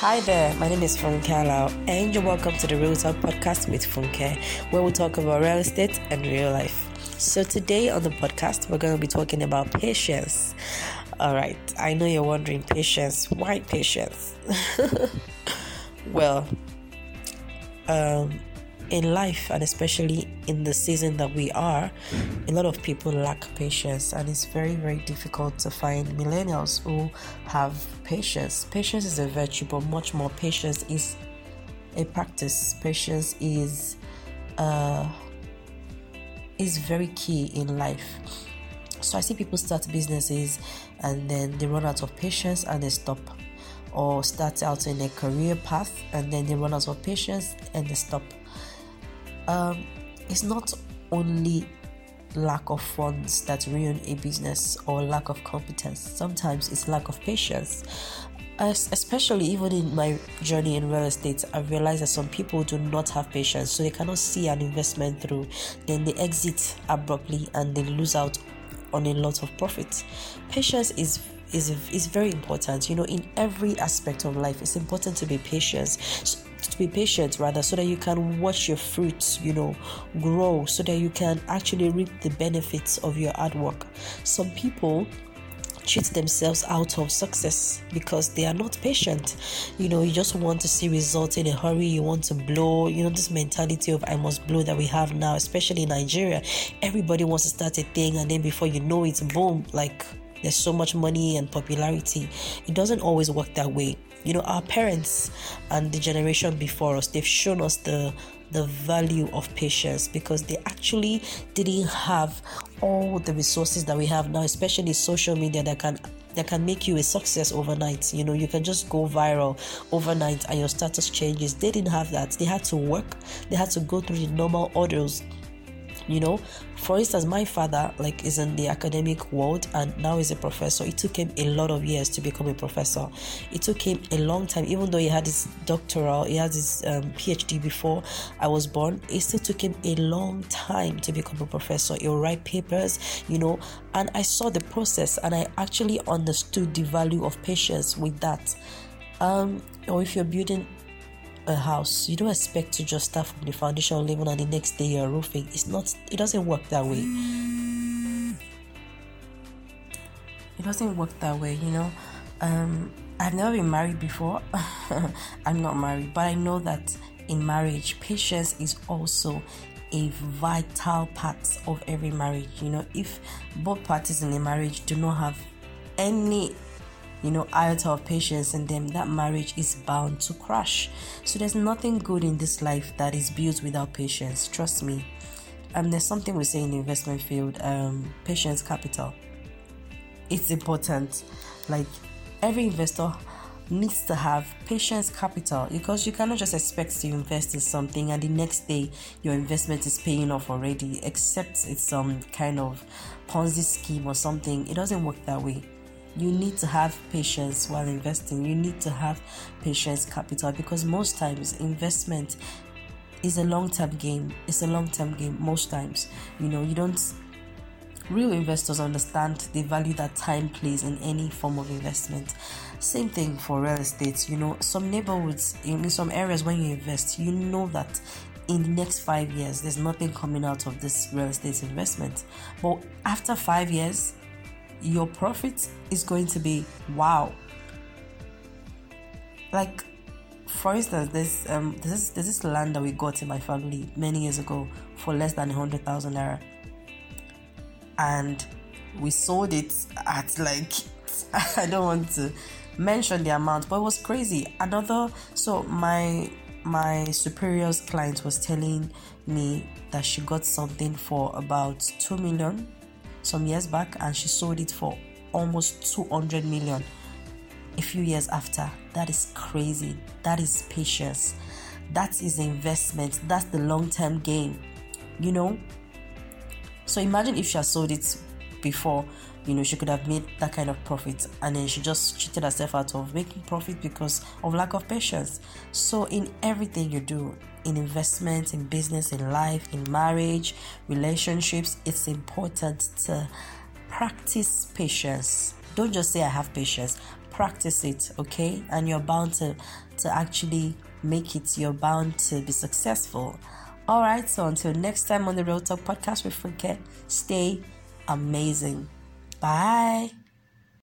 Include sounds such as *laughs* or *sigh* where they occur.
Hi there, my name is Funke Alau, and you're welcome to the Real Talk podcast with Funke, where we talk about real estate and real life. So, today on the podcast, we're going to be talking about patience. All right, I know you're wondering, patience, why patience? *laughs* well, um, in life and especially in the season that we are, a lot of people lack patience, and it's very, very difficult to find millennials who have patience. Patience is a virtue, but much more, patience is a practice. Patience is uh, is very key in life. So I see people start businesses and then they run out of patience and they stop or start out in a career path and then they run out of patience and they stop um, it's not only lack of funds that ruin a business or lack of competence. Sometimes it's lack of patience. As, especially even in my journey in real estate, I've realized that some people do not have patience, so they cannot see an investment through. Then they exit abruptly and they lose out on a lot of profit. Patience is is is very important. You know, in every aspect of life, it's important to be patient. So, to be patient rather so that you can watch your fruits you know grow so that you can actually reap the benefits of your hard work some people cheat themselves out of success because they are not patient. You know, you just want to see results in a hurry, you want to blow, you know, this mentality of I must blow that we have now, especially in Nigeria. Everybody wants to start a thing and then before you know it, boom, like there's so much money and popularity. It doesn't always work that way. You know, our parents and the generation before us, they've shown us the the value of patience because they actually didn't have all the resources that we have now, especially social media that can that can make you a success overnight. You know, you can just go viral overnight and your status changes. They didn't have that. They had to work. They had to go through the normal orders you know for instance my father like is in the academic world and now is a professor. It took him a lot of years to become a professor. It took him a long time. Even though he had his doctoral he had his um, phd before i was born it still took him a long time to become a professor. He'll write papers you know and i saw the process and i actually understood the value of patience with that. Um, or if you're building a house, you don't expect to just start from the foundation level and the next day you're roofing. It's not. It doesn't work that way. It doesn't work that way, you know. Um, I've never been married before. *laughs* I'm not married, but I know that in marriage, patience is also a vital part of every marriage. You know, if both parties in a marriage do not have any you know, iota of patience in them, that marriage is bound to crash. So there's nothing good in this life that is built without patience. Trust me. Um, there's something we say in the investment field, um, patience capital. It's important. Like every investor needs to have patience capital because you cannot just expect to invest in something and the next day your investment is paying off already, except it's some kind of Ponzi scheme or something. It doesn't work that way you need to have patience while investing. You need to have patience capital because most times investment is a long-term game. It's a long-term game most times. You know you don't real investors understand the value that time plays in any form of investment. Same thing for real estate you know some neighborhoods in some areas when you invest you know that in the next five years there's nothing coming out of this real estate investment. But after five years your profit is going to be wow. Like, for instance, this um there's this, this land that we got in my family many years ago for less than a hundred thousand naira, and we sold it at like *laughs* I don't want to mention the amount, but it was crazy. Another so my my superior's client was telling me that she got something for about two million some years back and she sold it for almost 200 million a few years after. That is crazy. That is patience. That is investment. That's the long term game. You know? So imagine if she had sold it before, you know, she could have made that kind of profit and then she just cheated herself out of making profit because of lack of patience. So, in everything you do, in investment, in business, in life, in marriage, relationships, it's important to practice patience. Don't just say I have patience, practice it, okay? And you're bound to, to actually make it. You're bound to be successful. All right, so until next time on the Real Talk podcast, we forget, stay amazing. Bye.